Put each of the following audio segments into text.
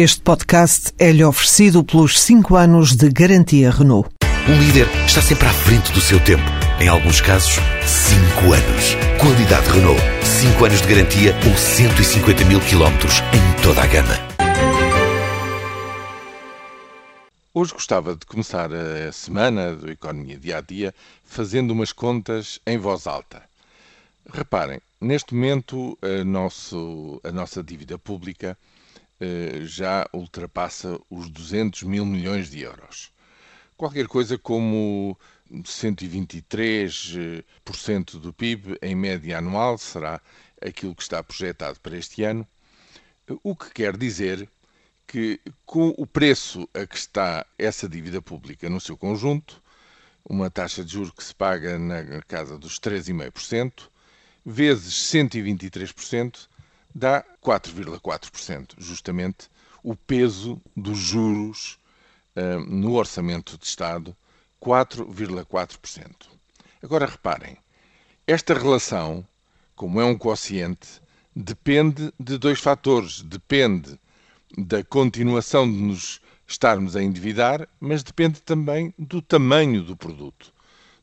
Este podcast é-lhe oferecido pelos 5 anos de garantia Renault. Um líder está sempre à frente do seu tempo. Em alguns casos, 5 anos. Qualidade Renault. 5 anos de garantia ou 150 mil quilómetros em toda a gama. Hoje gostava de começar a semana do Economia Dia a Dia fazendo umas contas em voz alta. Reparem, neste momento a, nosso, a nossa dívida pública já ultrapassa os 200 mil milhões de euros. Qualquer coisa como 123% do PIB em média anual será aquilo que está projetado para este ano, o que quer dizer que, com o preço a que está essa dívida pública no seu conjunto, uma taxa de juros que se paga na casa dos 3,5%, vezes 123%, dá 4,4%, justamente o peso dos juros uh, no orçamento de Estado, 4,4%. Agora reparem, esta relação, como é um quociente, depende de dois fatores. Depende da continuação de nos estarmos a endividar, mas depende também do tamanho do produto,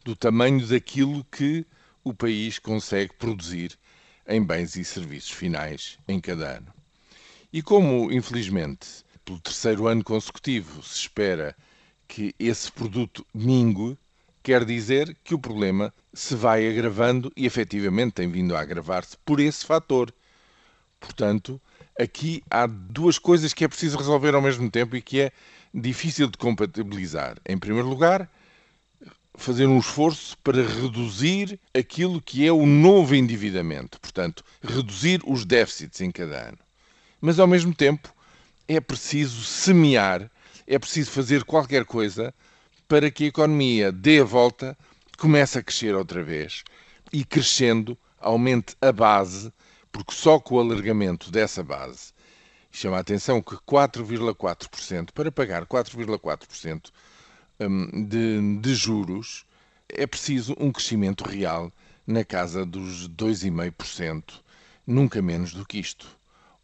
do tamanho daquilo que o país consegue produzir em bens e serviços finais em cada ano. E como, infelizmente, pelo terceiro ano consecutivo se espera que esse produto mingue, quer dizer que o problema se vai agravando e efetivamente tem vindo a agravar-se por esse fator. Portanto, aqui há duas coisas que é preciso resolver ao mesmo tempo e que é difícil de compatibilizar. Em primeiro lugar, fazer um esforço para reduzir aquilo que é o novo endividamento, portanto, reduzir os déficits em cada ano. Mas, ao mesmo tempo, é preciso semear, é preciso fazer qualquer coisa para que a economia dê a volta, comece a crescer outra vez e, crescendo, aumente a base, porque só com o alargamento dessa base, chama a atenção que 4,4%, para pagar 4,4%, Hum, de, de juros, é preciso um crescimento real na casa dos 2,5%, nunca menos do que isto.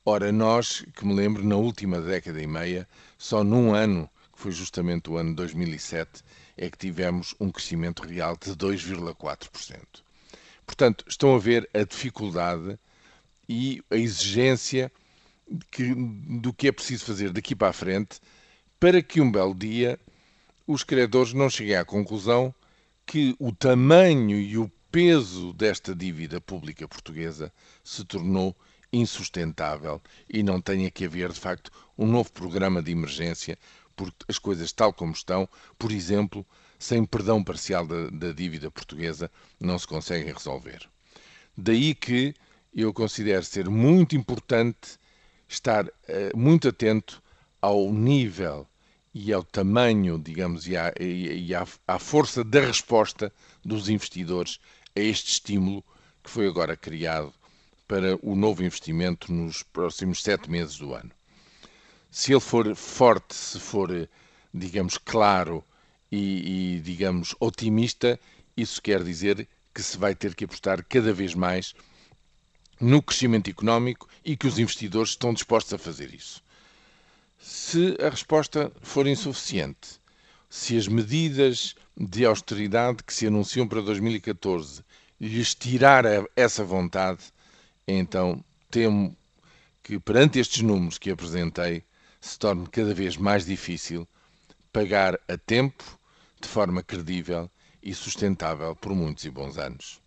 Ora, nós, que me lembro, na última década e meia, só num ano, que foi justamente o ano 2007, é que tivemos um crescimento real de 2,4%. Portanto, estão a ver a dificuldade e a exigência que, do que é preciso fazer daqui para a frente para que um belo dia os credores não cheguem à conclusão que o tamanho e o peso desta dívida pública portuguesa se tornou insustentável e não tenha que haver, de facto, um novo programa de emergência, porque as coisas tal como estão, por exemplo, sem perdão parcial da, da dívida portuguesa, não se conseguem resolver. Daí que eu considero ser muito importante estar uh, muito atento ao nível e ao tamanho, digamos, e à, e à, à força da resposta dos investidores a este estímulo que foi agora criado para o novo investimento nos próximos sete meses do ano. Se ele for forte, se for, digamos, claro e, e, digamos, otimista, isso quer dizer que se vai ter que apostar cada vez mais no crescimento económico e que os investidores estão dispostos a fazer isso. Se a resposta for insuficiente, se as medidas de austeridade que se anunciam para 2014 lhes tirar essa vontade, então temo que perante estes números que apresentei se torne cada vez mais difícil pagar a tempo, de forma credível e sustentável por muitos e bons anos.